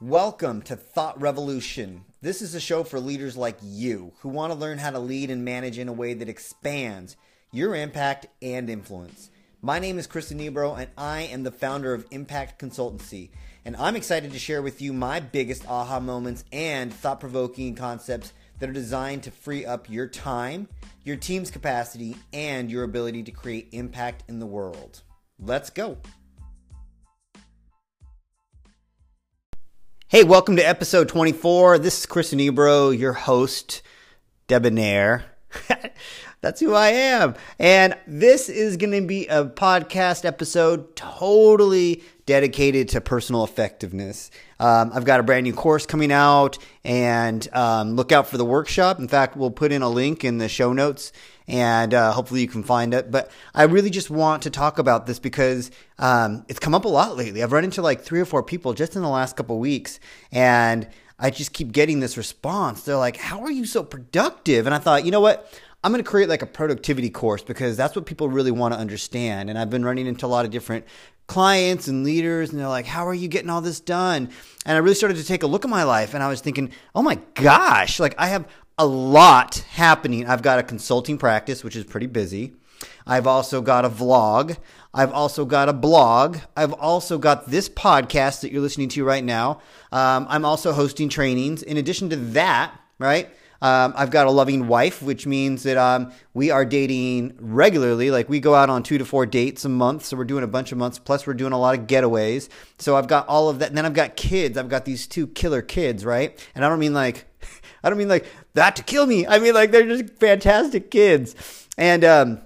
Welcome to Thought Revolution. This is a show for leaders like you who want to learn how to lead and manage in a way that expands your impact and influence. My name is Chris Nebro, and I am the founder of Impact Consultancy. And I'm excited to share with you my biggest aha moments and thought provoking concepts that are designed to free up your time, your team's capacity, and your ability to create impact in the world. Let's go. Hey, welcome to episode 24. This is Chris Nebro, your host, debonair. That's who I am. And this is going to be a podcast episode totally dedicated to personal effectiveness. Um, I've got a brand new course coming out, and um, look out for the workshop. In fact, we'll put in a link in the show notes and uh, hopefully you can find it. But I really just want to talk about this because um, it's come up a lot lately. I've run into like three or four people just in the last couple weeks, and I just keep getting this response. They're like, "How are you so productive?" And I thought, you know what? I'm going to create like a productivity course because that's what people really want to understand. And I've been running into a lot of different clients and leaders and they're like, How are you getting all this done? And I really started to take a look at my life and I was thinking, Oh my gosh, like I have a lot happening. I've got a consulting practice, which is pretty busy. I've also got a vlog. I've also got a blog. I've also got this podcast that you're listening to right now. Um, I'm also hosting trainings. In addition to that, right? Um, I've got a loving wife, which means that um, we are dating regularly. Like we go out on two to four dates a month. So we're doing a bunch of months. Plus, we're doing a lot of getaways. So I've got all of that. And then I've got kids. I've got these two killer kids, right? And I don't mean like, I don't mean like that to kill me. I mean like they're just fantastic kids. And, um,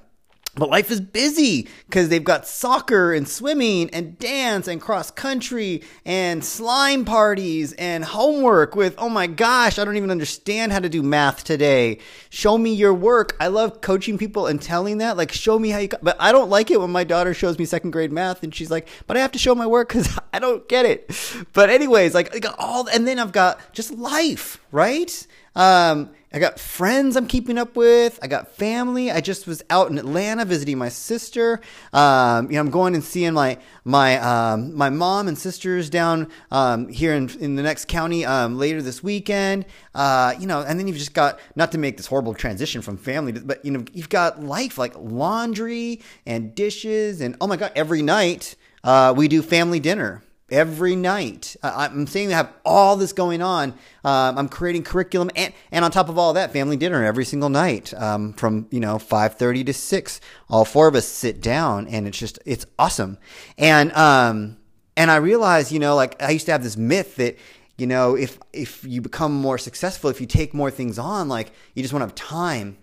but life is busy because they've got soccer and swimming and dance and cross country and slime parties and homework with, oh my gosh, I don't even understand how to do math today. Show me your work. I love coaching people and telling that, like, show me how you, but I don't like it when my daughter shows me second grade math and she's like, but I have to show my work because I don't get it. But, anyways, like, I got all, and then I've got just life, right? Um, I got friends I'm keeping up with. I got family. I just was out in Atlanta visiting my sister. Um, you know, I'm going and seeing my my um, my mom and sisters down um, here in in the next county um, later this weekend. Uh, you know, and then you've just got not to make this horrible transition from family, but you know, you've got life like laundry and dishes and oh my god, every night uh, we do family dinner every night. I'm seeing I have all this going on. Um, I'm creating curriculum, and, and on top of all that, family dinner every single night um, from you know 5:30 to 6. All four of us sit down, and it's just it's awesome. And um, and I realized, you know, like I used to have this myth that you know if if you become more successful, if you take more things on, like you just won't have time.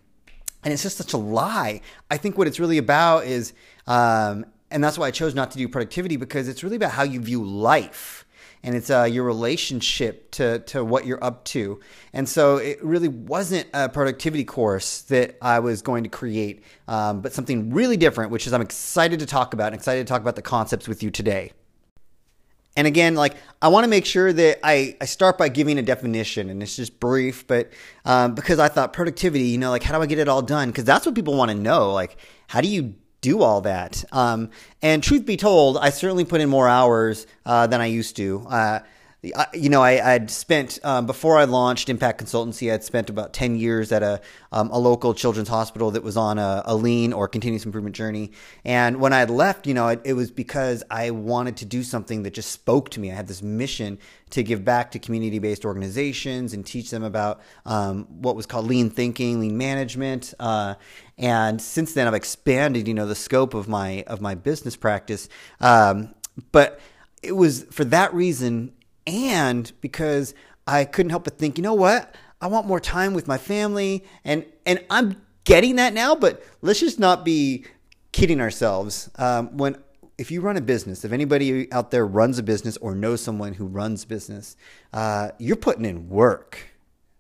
And it's just such a lie. I think what it's really about is um, and that's why I chose not to do productivity because it's really about how you view life and it's uh, your relationship to, to what you're up to. And so it really wasn't a productivity course that I was going to create, um, but something really different, which is I'm excited to talk about and excited to talk about the concepts with you today. And again, like I want to make sure that I, I start by giving a definition, and it's just brief, but um, because I thought productivity, you know, like how do I get it all done? Because that's what people want to know. Like, how do you do all that. Um, and truth be told, I certainly put in more hours uh, than I used to. Uh, you know, I, would spent um, before I launched Impact Consultancy. I'd spent about ten years at a um, a local children's hospital that was on a, a, lean or continuous improvement journey. And when I had left, you know, it, it, was because I wanted to do something that just spoke to me. I had this mission to give back to community based organizations and teach them about um, what was called lean thinking, lean management. Uh, and since then, I've expanded, you know, the scope of my of my business practice. Um, but it was for that reason and because I couldn't help but think, you know what? I want more time with my family and and I'm getting that now, but let's just not be kidding ourselves. Um, when if you run a business, if anybody out there runs a business or knows someone who runs business, uh, you're putting in work.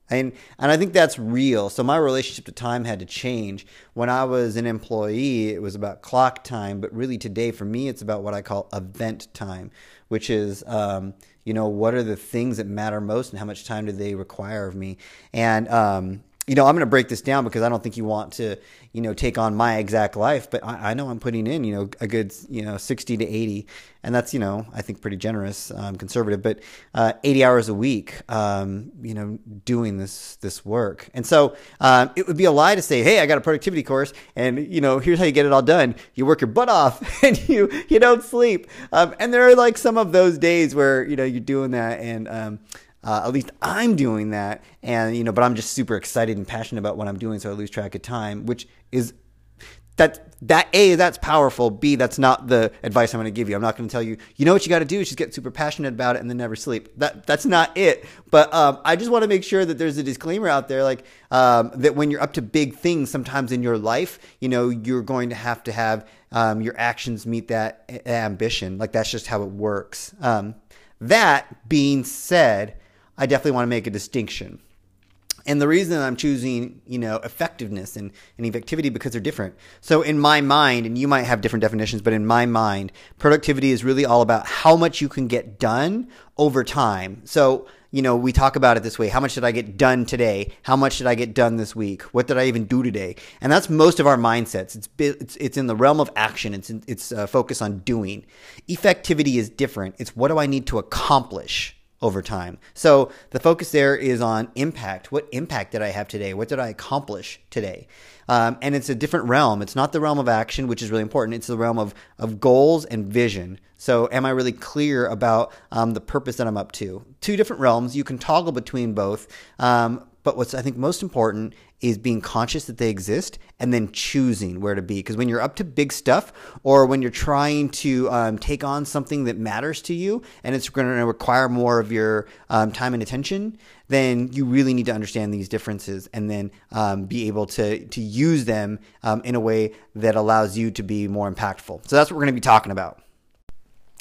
And, and I think that's real. So my relationship to time had to change. When I was an employee, it was about clock time, but really today for me, it's about what I call event time, which is um, you know what are the things that matter most and how much time do they require of me? And um, you know, I'm going to break this down because I don't think you want to, you know, take on my exact life, but I, I, know I'm putting in, you know, a good, you know, 60 to 80. And that's, you know, I think pretty generous, um, conservative, but uh, 80 hours a week, um, you know, doing this, this work. And so um, it would be a lie to say, hey, I got a productivity course and, you know, here's how you get it all done. You work your butt off and you, you don't sleep. Um, and there are like some of those days where, you know, you're doing that and, um, uh, at least I'm doing that, and you know, but I'm just super excited and passionate about what I'm doing, so I lose track of time, which is that that a that's powerful. B that's not the advice I'm going to give you. I'm not going to tell you. You know what you got to do is just get super passionate about it and then never sleep. That that's not it. But um, I just want to make sure that there's a disclaimer out there, like um, that when you're up to big things, sometimes in your life, you know, you're going to have to have um, your actions meet that ambition. Like that's just how it works. Um, that being said I definitely want to make a distinction. And the reason I'm choosing, you know, effectiveness and, and effectivity because they're different. So in my mind, and you might have different definitions, but in my mind, productivity is really all about how much you can get done over time. So, you know, we talk about it this way. How much did I get done today? How much did I get done this week? What did I even do today? And that's most of our mindsets. It's it's, it's in the realm of action. It's in, it's uh, focused on doing. Effectivity is different. It's what do I need to accomplish? Over time. So the focus there is on impact. What impact did I have today? What did I accomplish today? Um, and it's a different realm. It's not the realm of action, which is really important. It's the realm of, of goals and vision. So, am I really clear about um, the purpose that I'm up to? Two different realms. You can toggle between both. Um, but what's I think most important is being conscious that they exist and then choosing where to be. Because when you're up to big stuff or when you're trying to um, take on something that matters to you and it's going to require more of your um, time and attention, then you really need to understand these differences and then um, be able to, to use them um, in a way that allows you to be more impactful. So that's what we're going to be talking about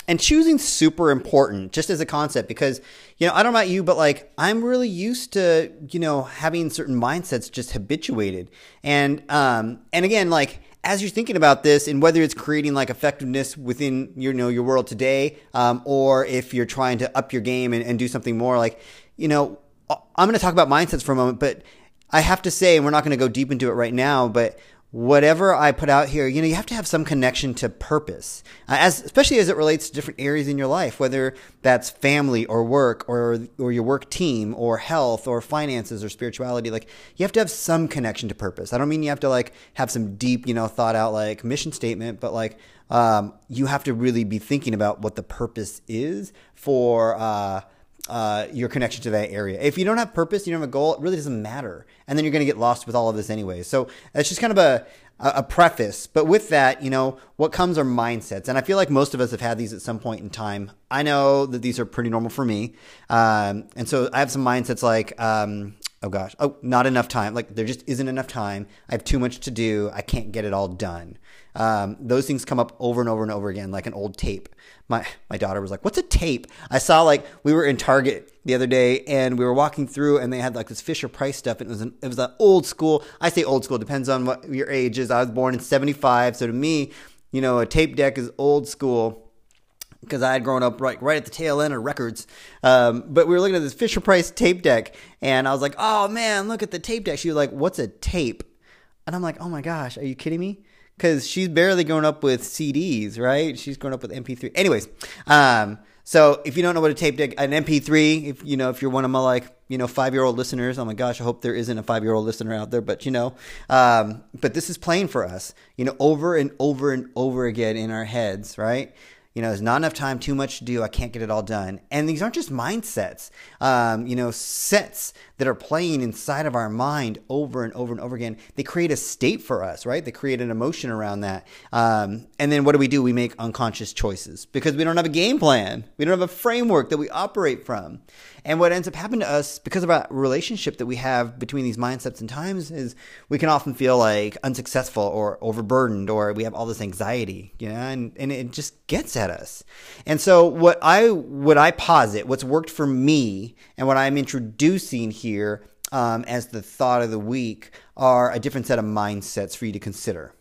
and choosing super important just as a concept because you know i don't know about you but like i'm really used to you know having certain mindsets just habituated. And um and again like as you're thinking about this and whether it's creating like effectiveness within your you know your world today um, or if you're trying to up your game and, and do something more like you know i'm going to talk about mindsets for a moment but i have to say and we're not going to go deep into it right now but whatever I put out here, you know, you have to have some connection to purpose, uh, as especially as it relates to different areas in your life, whether that's family or work or or your work team or health or finances or spirituality. Like you have to have some connection to purpose. I don't mean you have to like have some deep, you know, thought out like mission statement, but like um, you have to really be thinking about what the purpose is for. Uh, uh, your connection to that area. If you don't have purpose, you don't have a goal, it really doesn't matter. And then you're going to get lost with all of this anyway. So that's just kind of a, a preface. But with that, you know, what comes are mindsets. And I feel like most of us have had these at some point in time. I know that these are pretty normal for me. Um, and so I have some mindsets like, um, oh gosh, oh, not enough time. Like there just isn't enough time. I have too much to do. I can't get it all done. Um, those things come up over and over and over again, like an old tape. My my daughter was like, "What's a tape?" I saw like we were in Target the other day and we were walking through and they had like this Fisher Price stuff and it was an, it was an old school. I say old school depends on what your age is. I was born in '75, so to me, you know, a tape deck is old school because I had grown up right right at the tail end of records. Um, but we were looking at this Fisher Price tape deck, and I was like, "Oh man, look at the tape deck." She was like, "What's a tape?" And I'm like, "Oh my gosh, are you kidding me?" Because she's barely grown up with CDs, right? She's grown up with MP3. Anyways, um, so if you don't know what a tape deck, an MP3, if you know, if you're one of my like, you know, five year old listeners, oh my gosh, I hope there isn't a five year old listener out there, but you know, um, but this is playing for us, you know, over and over and over again in our heads, right? You know, there's not enough time, too much to do, I can't get it all done. And these aren't just mindsets, um, you know, sets that are playing inside of our mind over and over and over again. They create a state for us, right? They create an emotion around that. Um, and then what do we do? We make unconscious choices because we don't have a game plan. We don't have a framework that we operate from. And what ends up happening to us because of our relationship that we have between these mindsets and times is we can often feel like unsuccessful or overburdened or we have all this anxiety, you know, and, and it just gets at us. And so what I what I posit, what's worked for me and what I'm introducing here um, as the thought of the week are a different set of mindsets for you to consider.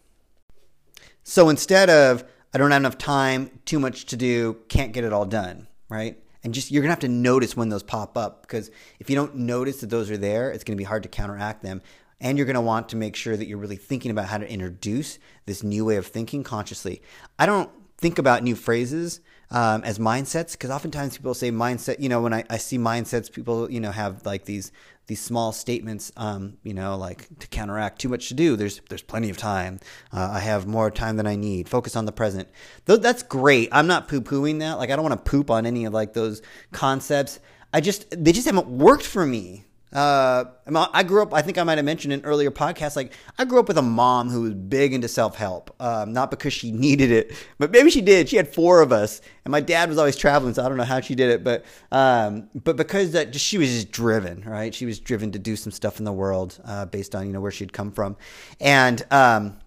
So instead of I don't have enough time, too much to do, can't get it all done, right? and just you're gonna have to notice when those pop up because if you don't notice that those are there, it's gonna be hard to counteract them. And you're gonna want to make sure that you're really thinking about how to introduce this new way of thinking consciously. I don't think about new phrases um, as mindsets because oftentimes people say mindset. You know, when I, I see mindsets, people you know have like these these small statements, um, you know, like to counteract too much to do. There's there's plenty of time. Uh, I have more time than I need. Focus on the present. Though that's great. I'm not poo pooing that. Like I don't want to poop on any of like those concepts. I just they just haven't worked for me. Uh, I grew up. I think I might have mentioned in earlier podcasts. Like I grew up with a mom who was big into self help. Um, not because she needed it, but maybe she did. She had four of us, and my dad was always traveling, so I don't know how she did it. But um, but because that, just she was just driven, right? She was driven to do some stuff in the world uh, based on you know where she'd come from, and um,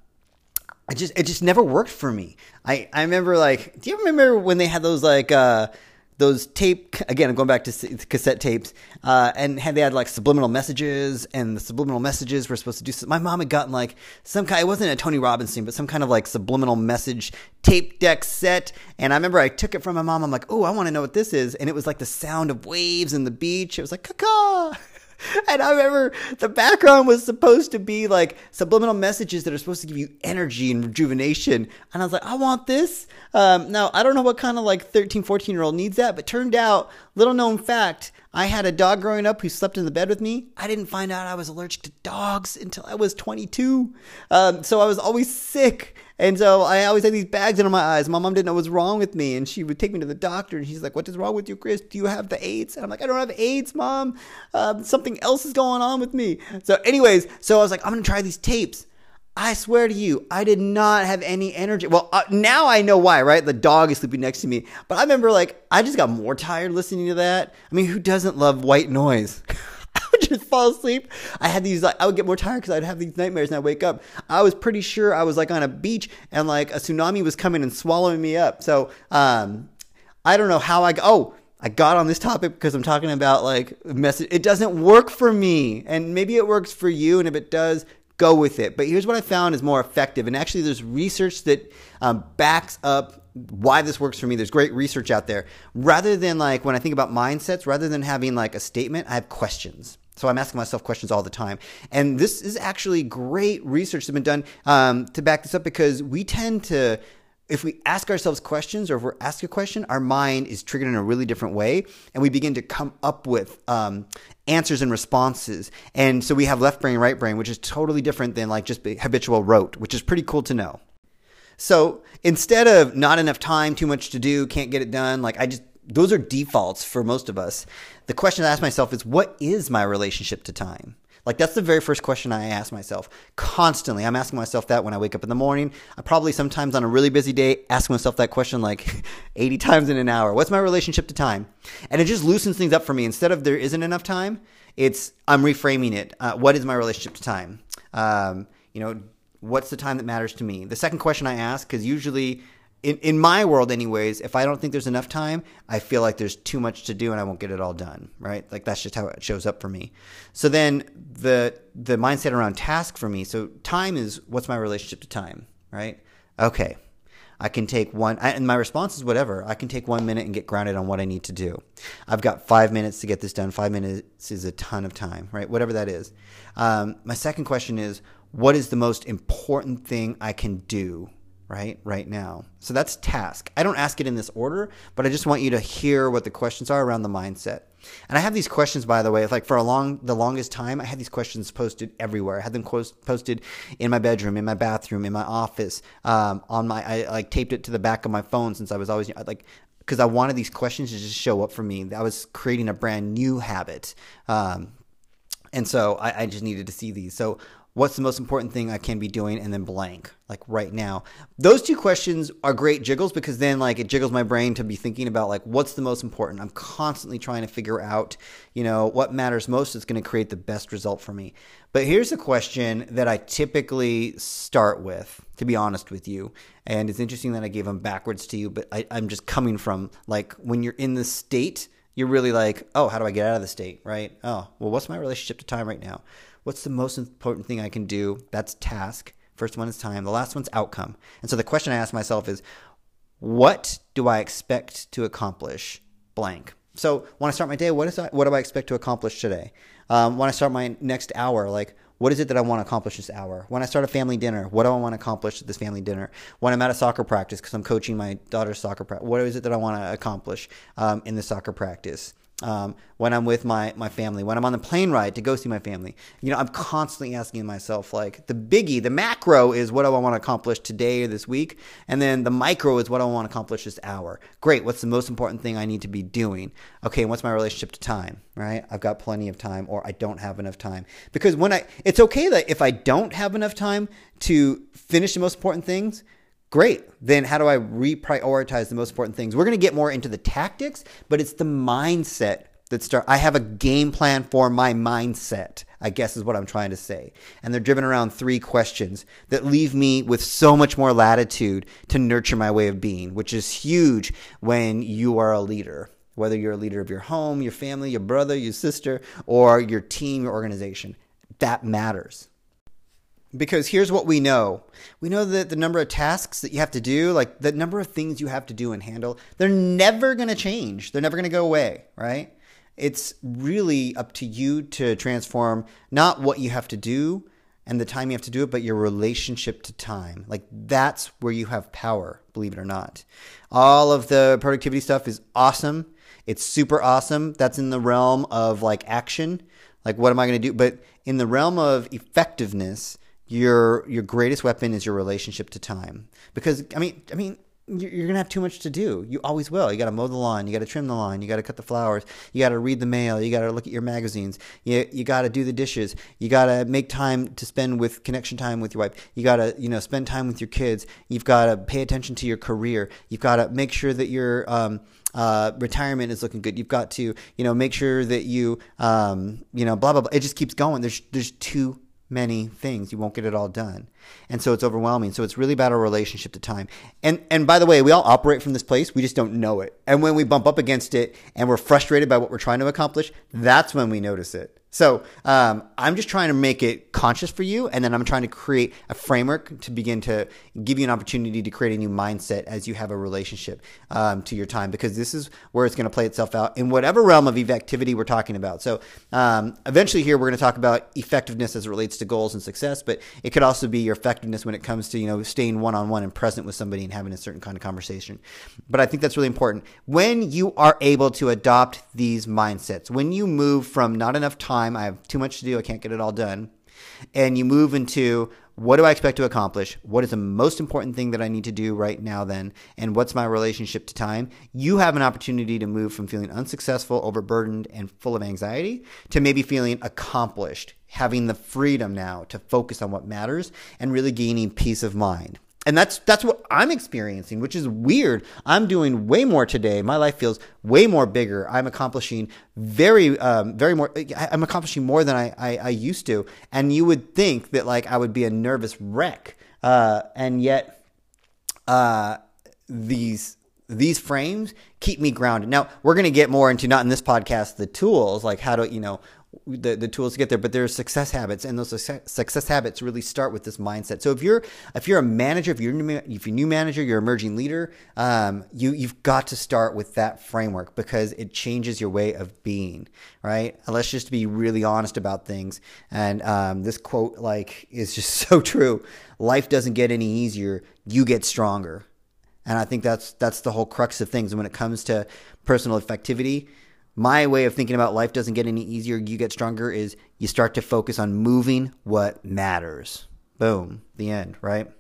I just it just never worked for me. I I remember like, do you remember when they had those like uh those tape again. I'm going back to cassette tapes, uh, and had they had like subliminal messages, and the subliminal messages were supposed to do. Some, my mom had gotten like some kind. It wasn't a Tony Robbins thing, but some kind of like subliminal message tape deck set. And I remember I took it from my mom. I'm like, oh, I want to know what this is, and it was like the sound of waves in the beach. It was like caca. and I remember the background was supposed to be like subliminal messages that are supposed to give you energy and rejuvenation. And I was like, I want this. Um, now, I don't know what kind of like 13, 14 year old needs that, but turned out, little known fact, I had a dog growing up who slept in the bed with me. I didn't find out I was allergic to dogs until I was 22. Um, so I was always sick. And so I always had these bags under my eyes. My mom didn't know what was wrong with me. And she would take me to the doctor. And she's like, What is wrong with you, Chris? Do you have the AIDS? And I'm like, I don't have AIDS, mom. Um, something else is going on with me. So, anyways, so I was like, I'm going to try these tapes. I swear to you, I did not have any energy. Well, uh, now I know why, right? The dog is sleeping next to me. But I remember, like, I just got more tired listening to that. I mean, who doesn't love white noise? Just fall asleep. I had these, like, I would get more tired because I'd have these nightmares and I'd wake up. I was pretty sure I was like on a beach and like a tsunami was coming and swallowing me up. So, um, I don't know how I, oh, I got on this topic because I'm talking about like message. It doesn't work for me, and maybe it works for you. And if it does, go with it. But here's what I found is more effective. And actually, there's research that um, backs up why this works for me. There's great research out there. Rather than like when I think about mindsets, rather than having like a statement, I have questions. So I'm asking myself questions all the time. And this is actually great research that's been done um, to back this up because we tend to if we ask ourselves questions or if we're asked a question, our mind is triggered in a really different way and we begin to come up with um, answers and responses. And so we have left brain, right brain, which is totally different than like just habitual rote, which is pretty cool to know. So instead of not enough time, too much to do, can't get it done, like I just, those are defaults for most of us. The question I ask myself is, what is my relationship to time? Like that's the very first question I ask myself constantly. I'm asking myself that when I wake up in the morning. I probably sometimes on a really busy day ask myself that question like 80 times in an hour. What's my relationship to time? And it just loosens things up for me. Instead of there isn't enough time, it's I'm reframing it. Uh, what is my relationship to time? Um, you know, what's the time that matters to me? The second question I ask, because usually in, in my world anyways if i don't think there's enough time i feel like there's too much to do and i won't get it all done right like that's just how it shows up for me so then the the mindset around task for me so time is what's my relationship to time right okay I can take one, and my response is whatever. I can take one minute and get grounded on what I need to do. I've got five minutes to get this done. Five minutes is a ton of time, right? Whatever that is. Um, my second question is, what is the most important thing I can do right right now. So that's task. I don't ask it in this order but i just want you to hear what the questions are around the mindset. And i have these questions by the way like for a long the longest time i had these questions posted everywhere. I had them posted in my bedroom in my bathroom in my office um, on my i like taped it to the back of my phone since i was always like because i wanted these questions to just show up for me. I was creating a brand new habit um, and so I, I just needed to see these. So what's the most important thing I can be doing, and then blank, like right now. Those two questions are great jiggles because then like it jiggles my brain to be thinking about like what's the most important. I'm constantly trying to figure out, you know, what matters most that's going to create the best result for me. But here's a question that I typically start with, to be honest with you. And it's interesting that I gave them backwards to you, but I, I'm just coming from like when you're in the state, you're really like, oh, how do I get out of the state, right? Oh, well, what's my relationship to time right now? What's the most important thing I can do? That's task. First one is time. The last one's outcome. And so the question I ask myself is, what do I expect to accomplish? Blank. So when I start my day, what is I, what do I expect to accomplish today? Um, when I start my next hour, like what is it that I want to accomplish this hour? When I start a family dinner, what do I want to accomplish at this family dinner? When I'm at a soccer practice because I'm coaching my daughter's soccer practice, what is it that I want to accomplish um, in the soccer practice? Um, when I'm with my, my family, when I'm on the plane ride to go see my family. You know, I'm constantly asking myself, like, the biggie, the macro is what do I want to accomplish today or this week? And then the micro is what I want to accomplish this hour. Great. What's the most important thing I need to be doing? Okay. what's my relationship to time, right? I've got plenty of time or I don't have enough time. Because when I, it's okay that if I don't have enough time to finish the most important things, Great. Then how do I reprioritize the most important things? We're going to get more into the tactics, but it's the mindset that start I have a game plan for my mindset, I guess is what I'm trying to say. And they're driven around three questions that leave me with so much more latitude to nurture my way of being, which is huge when you are a leader. Whether you're a leader of your home, your family, your brother, your sister, or your team, your organization, that matters because here's what we know. We know that the number of tasks that you have to do like the number of things you have to do and handle they're never going to change. They're never going to go away right? It's really up to you to transform not what you have to do and the time you have to do it but your relationship to time. Like that's where you have power believe it or not. All of the productivity stuff is awesome. It's super awesome. That's in the realm of like action. Like what am i going to do? But in the realm of effectiveness your your greatest weapon is your relationship to time. Because i mean i mean you're gonna have too much to do. You always will. You gotta mow the lawn. You gotta trim the lawn. You gotta cut the flowers. You gotta read the mail. You gotta look at your magazines. You, you gotta do the dishes. You gotta make time to spend with connection time with your wife. You gotta you know spend time with your kids. You've gotta pay attention to your career. You've gotta make sure that your um, uh, retirement is looking good. You've got to, you know, make sure that you, um, you know, blah blah blah. It just keeps going. There's there's too many things. You won't get it all done. And so it's overwhelming. So it's really about our relationship to time. And and by the way, we all operate from this place. We just don't know it. And when we bump up against it and we're frustrated by what we're trying to accomplish, that's when we notice it. So um, I'm just trying to make it conscious for you, and then I'm trying to create a framework to begin to give you an opportunity to create a new mindset as you have a relationship um, to your time, because this is where it's going to play itself out in whatever realm of activity we're talking about. So um, eventually, here we're going to talk about effectiveness as it relates to goals and success, but it could also be your effectiveness when it comes to you know staying one on one and present with somebody and having a certain kind of conversation. But I think that's really important when you are able to adopt these mindsets. When you move from not enough time. I have too much to do. I can't get it all done. And you move into what do I expect to accomplish? What is the most important thing that I need to do right now, then? And what's my relationship to time? You have an opportunity to move from feeling unsuccessful, overburdened, and full of anxiety to maybe feeling accomplished, having the freedom now to focus on what matters and really gaining peace of mind and that's that's what I'm experiencing, which is weird. I'm doing way more today. My life feels way more bigger. I'm accomplishing very, um, very more. I'm accomplishing more than I, I, I, used to. And you would think that like I would be a nervous wreck, uh, and yet uh, these these frames keep me grounded. Now we're going to get more into not in this podcast the tools like how to you know the, the tools to get there but there's success habits and those success, habits really start with this mindset. So if you're if you're a manager if you're if you're a new manager you're an emerging leader um, you you've got to start with that framework because it changes your way of being right? Let's just be really honest about things. And um, this quote like is just so true. Life doesn't get any easier you get stronger. And i think that's that's the whole crux of things and when it comes to personal effectivity my way of thinking about life doesn't get any easier, you get stronger, is you start to focus on moving what matters. Boom, the end, right?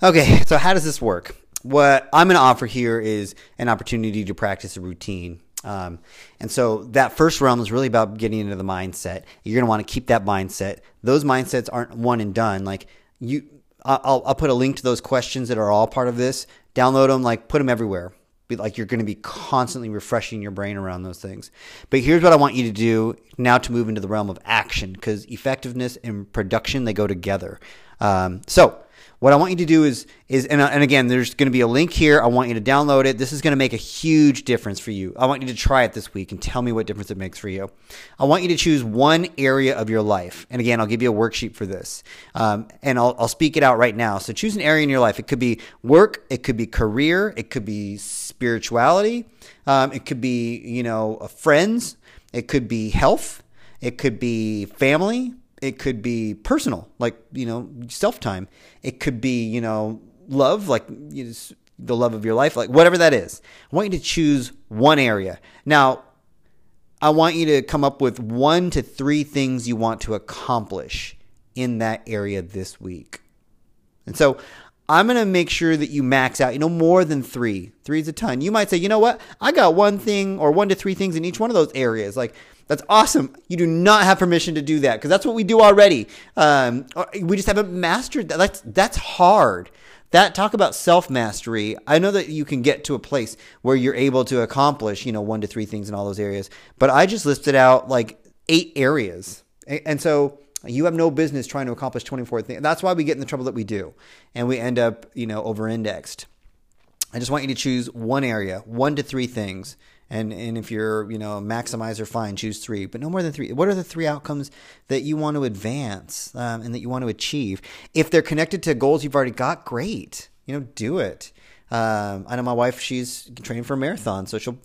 Okay, so how does this work? What I'm going to offer here is an opportunity to practice a routine. Um, and so that first realm is really about getting into the mindset. You're going to want to keep that mindset. Those mindsets aren't one and done. Like you, I'll, I'll put a link to those questions that are all part of this. Download them, like put them everywhere like you're going to be constantly refreshing your brain around those things. But here's what I want you to do now to move into the realm of action because effectiveness and production they go together. Um, so what I want you to do is is and, and again, there's going to be a link here. I want you to download it. This is going to make a huge difference for you. I want you to try it this week and tell me what difference it makes for you. I want you to choose one area of your life, and again, I'll give you a worksheet for this, um, and I'll, I'll speak it out right now. So choose an area in your life. It could be work, it could be career, it could be spirituality, um, it could be you know friends, it could be health, it could be family it could be personal, like, you know, self time. It could be, you know, love, like you know, the love of your life, like whatever that is. I want you to choose one area. Now, I want you to come up with one to three things you want to accomplish in that area this week. And so I'm going to make sure that you max out, you know, more than three. Three is a ton. You might say, you know what? I got one thing or one to three things in each one of those areas. Like, that's awesome. You do not have permission to do that because that's what we do already. Um, we just haven't mastered that. That's that's hard. That talk about self mastery. I know that you can get to a place where you're able to accomplish, you know, one to three things in all those areas. But I just listed out like eight areas, and so you have no business trying to accomplish 24 things. That's why we get in the trouble that we do, and we end up, you know, over indexed. I just want you to choose one area, one to three things, and and if you're you know maximizer fine choose three. But no more than three. What are the three outcomes that you want to advance um, and that you want to achieve? If they're connected to goals you've already got great. You know do it. Um, i know my wife she's training for a marathon so she'll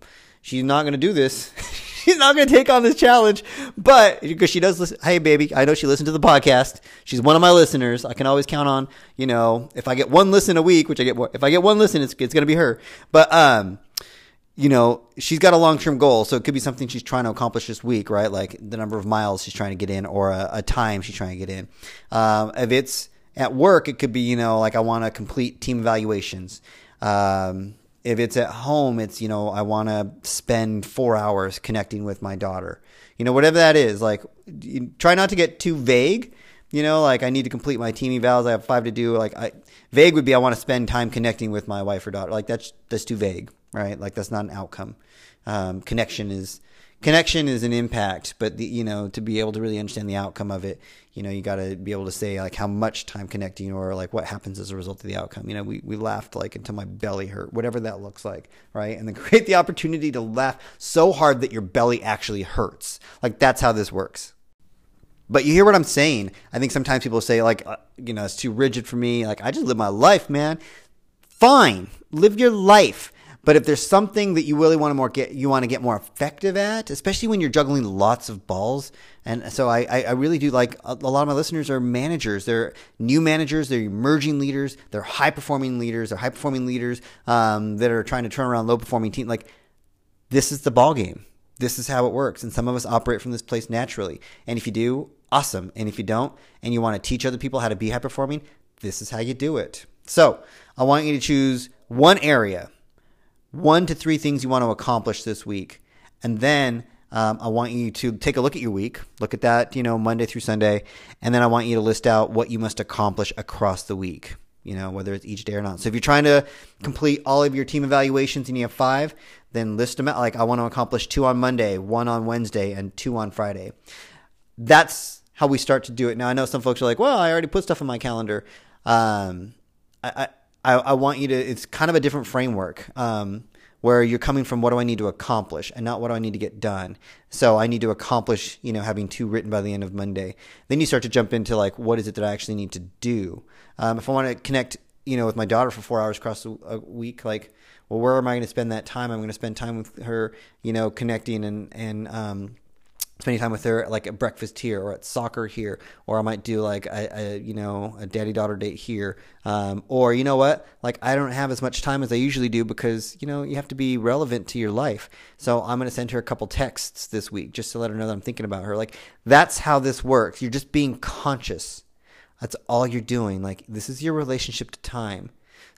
she's not going to do this. She's not going to take on this challenge. But because she does listen hey baby i know she listened to the podcast. She's one of my listeners. I can always count on you know if i get one listen a week which i get if i get one listen it's, it's going to be her. But um you know, she's got a long term goal. So it could be something she's trying to accomplish this week, right? Like the number of miles she's trying to get in or a, a time she's trying to get in. Um, if it's at work, it could be, you know, like I want to complete team evaluations. Um, if it's at home, it's, you know, I want to spend four hours connecting with my daughter. You know, whatever that is, like, try not to get too vague. You know, like I need to complete my team evals. I have five to do. Like, I, vague would be I want to spend time connecting with my wife or daughter. Like that's that's too vague right? Like that's not an outcome. Um, connection is connection is an impact, but the, you know to be able to really understand the outcome of it, you know you got to be able to say like how much time connecting or like what happens as a result of the outcome. You know we we laughed like until my belly hurt, whatever that looks like, right? And then create the opportunity to laugh so hard that your belly actually hurts. Like that's how this works. But you hear what I'm saying? I think sometimes people say like, uh, you know, it's too rigid for me. Like I just live my life, man. Fine, live your life. But if there's something that you really want to more get, you want to get more effective at, especially when you're juggling lots of balls. And so I, I really do like a, lot of my listeners are managers. They're new managers. They're emerging leaders. They're high performing leaders. They're high performing leaders um, that are trying to turn around low performing teams. Like this is the ball game. This is how it works. And some of us operate from this place naturally. And if you do, awesome. And if you don't, and you want to teach other people how to be high performing, this is how you do it. So I want you to choose one area one to three things you want to accomplish this week. And then um, I want you to take a look at your week, look at that, you know, Monday through Sunday, and then I want you to list out what you must accomplish across the week, you know, whether it's each day or not. So if you're trying to complete all of your team evaluations and you have five, then list them out. Like I want to accomplish two on Monday, one on Wednesday, and two on Friday. That's how we start to do it. Now I know some folks are like, well, I already put stuff in my calendar. Um, I, I, I want you to, it's kind of a different framework. Um, where you're coming from what do I need to accomplish and not what do I need to get done. So I need to accomplish, you know, having two written by the end of Monday. Then you start to jump into like, what is it that I actually need to do? Um, if I want to connect, you know, with my daughter for four hours across a week, like, well, where am I going to spend that time? I'm going to spend time with her, you know, connecting and, and, um, spending time with her like at breakfast here or at soccer here or i might do like a, a you know a daddy daughter date here. Um, or you know what? Like i don't have as much time as i usually do because you know you have to be relevant to your life. So i'm going to send her a couple texts this week just to let her know that i'm thinking about her. Like that's how this works. You're just being conscious. That's all you're doing. Like this is your relationship to time.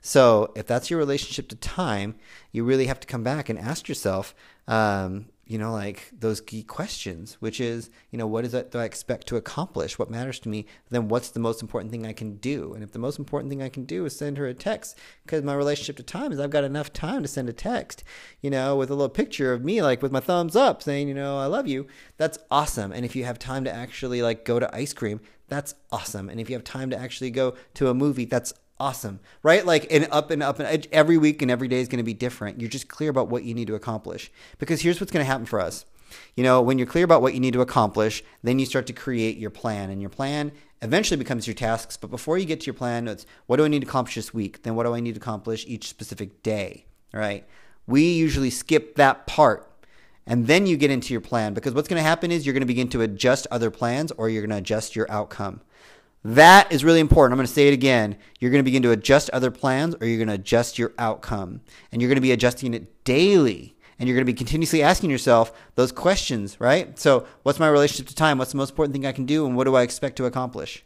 So if that's your relationship to time you really have to come back and ask yourself um, you know, like those key questions, which is, you know, what is that do I expect to accomplish? What matters to me? Then what's the most important thing I can do? And if the most important thing I can do is send her a text, because my relationship to time is I've got enough time to send a text, you know, with a little picture of me, like with my thumbs up saying, you know, I love you. That's awesome. And if you have time to actually like go to ice cream, that's awesome. And if you have time to actually go to a movie, that's awesome, right? Like and up and up and every week and every day is going to be different. You're just clear about what you need to accomplish. Because here's what's going to happen for us. You know, when you're clear about what you need to accomplish, then you start to create your plan, and your plan eventually becomes your tasks. But before you get to your plan, it's what do I need to accomplish this week? Then what do I need to accomplish each specific day? Right? We usually skip that part and then you get into your plan because what's going to happen is you're going to begin to adjust other plans or you're going to adjust your outcome. That is really important. I'm going to say it again. You're going to begin to adjust other plans or you're going to adjust your outcome. And you're going to be adjusting it daily. And you're going to be continuously asking yourself those questions, right? So, what's my relationship to time? What's the most important thing I can do? And what do I expect to accomplish?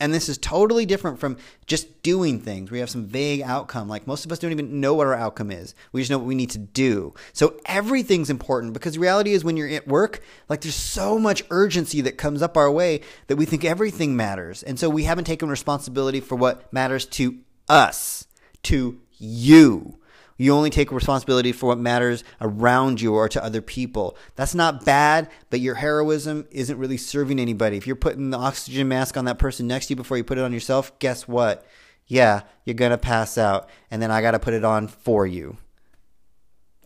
And this is totally different from just doing things. We have some vague outcome. Like most of us don't even know what our outcome is. We just know what we need to do. So everything's important because reality is when you're at work, like there's so much urgency that comes up our way that we think everything matters. And so we haven't taken responsibility for what matters to us, to you. You only take responsibility for what matters around you or to other people. That's not bad, but your heroism isn't really serving anybody. If you're putting the oxygen mask on that person next to you before you put it on yourself, guess what? Yeah, you're going to pass out, and then I got to put it on for you.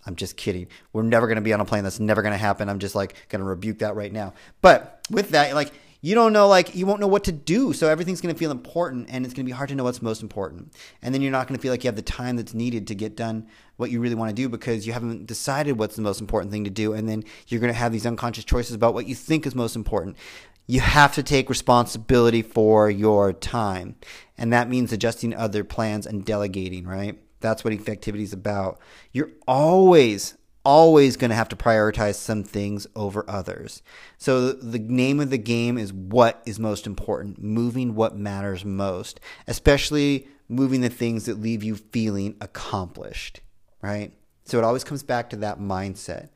I'm just kidding. We're never going to be on a plane. That's never going to happen. I'm just like going to rebuke that right now. But with that, like, you don't know like you won't know what to do so everything's going to feel important and it's going to be hard to know what's most important. And then you're not going to feel like you have the time that's needed to get done what you really want to do because you haven't decided what's the most important thing to do and then you're going to have these unconscious choices about what you think is most important. You have to take responsibility for your time and that means adjusting other plans and delegating right? That's what effectivity is about. You're always always going to have to prioritize some things over others. So the name of the game is what is most important, moving what matters most, especially moving the things that leave you feeling accomplished, right? So it always comes back to that mindset.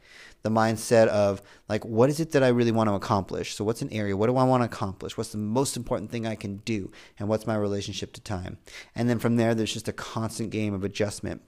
The mindset of like, what is it that I really want to accomplish? So, what's an area? What do I want to accomplish? What's the most important thing I can do? And what's my relationship to time? And then from there, there's just a constant game of adjustment.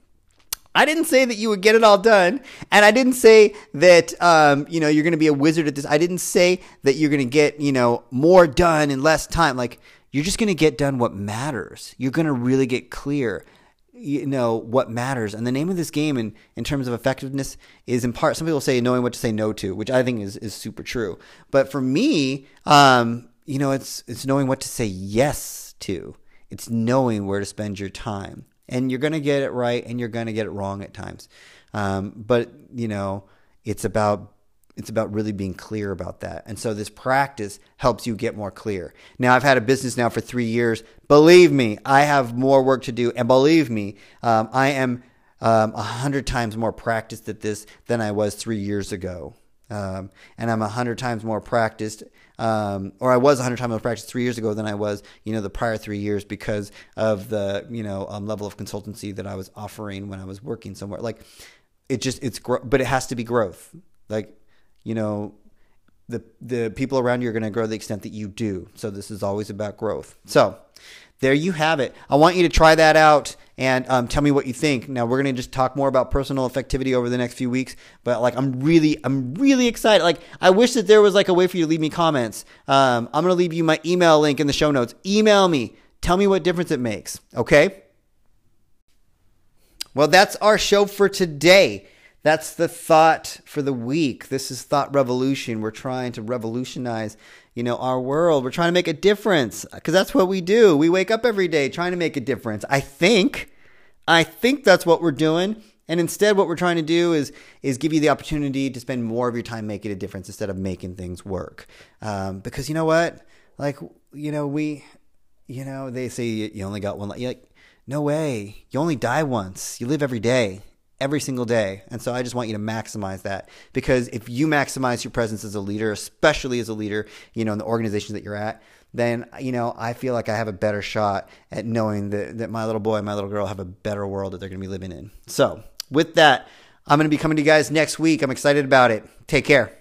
I didn't say that you would get it all done, and I didn't say that um, you know you're going to be a wizard at this. I didn't say that you're going to get you know more done in less time. Like you're just going to get done what matters. You're going to really get clear, you know what matters. And the name of this game, in in terms of effectiveness, is in part. Some people say knowing what to say no to, which I think is is super true. But for me, um, you know, it's it's knowing what to say yes to. It's knowing where to spend your time and you're going to get it right and you're going to get it wrong at times. Um, but you know, it's about it's about really being clear about that. And so this practice helps you get more clear. Now I've had a business now for three years. Believe me, I have more work to do, and believe me, um, I am um, a um, hundred times more practiced at this than I was three years ago. Um, and I'm a hundred times more practiced, um, or I was a hundred times more practiced three years ago than I was, you know, the prior three years because of the, you know, um, level of consultancy that I was offering when I was working somewhere. Like, it just it's gro- but it has to be growth. Like, you know, the the people around you are going to grow the extent that you do. So this is always about growth. So there you have it. I want you to try that out and um, tell me what you think. Now we're gonna just talk more about personal effectivity over the next few weeks, but like I'm really, I'm really excited. Like I wish that there was like a way for you to leave me comments. Um, I'm gonna leave you my email link in the show notes. Email me. Tell me what difference it makes. Okay. Well, that's our show for today. That's the thought for the week. This is Thought Revolution. We're trying to revolutionize you know, our world. We're trying to make a difference because that's what we do. We wake up every day trying to make a difference. I think, I think that's what we're doing. And instead, what we're trying to do is is give you the opportunity to spend more of your time making a difference instead of making things work. Um, because you know what, like you know we, you know they say you only got one. Life. Like, no way, you only die once. You live every day every single day. And so I just want you to maximize that because if you maximize your presence as a leader, especially as a leader, you know, in the organization that you're at, then, you know, I feel like I have a better shot at knowing that, that my little boy and my little girl have a better world that they're going to be living in. So with that, I'm going to be coming to you guys next week. I'm excited about it. Take care.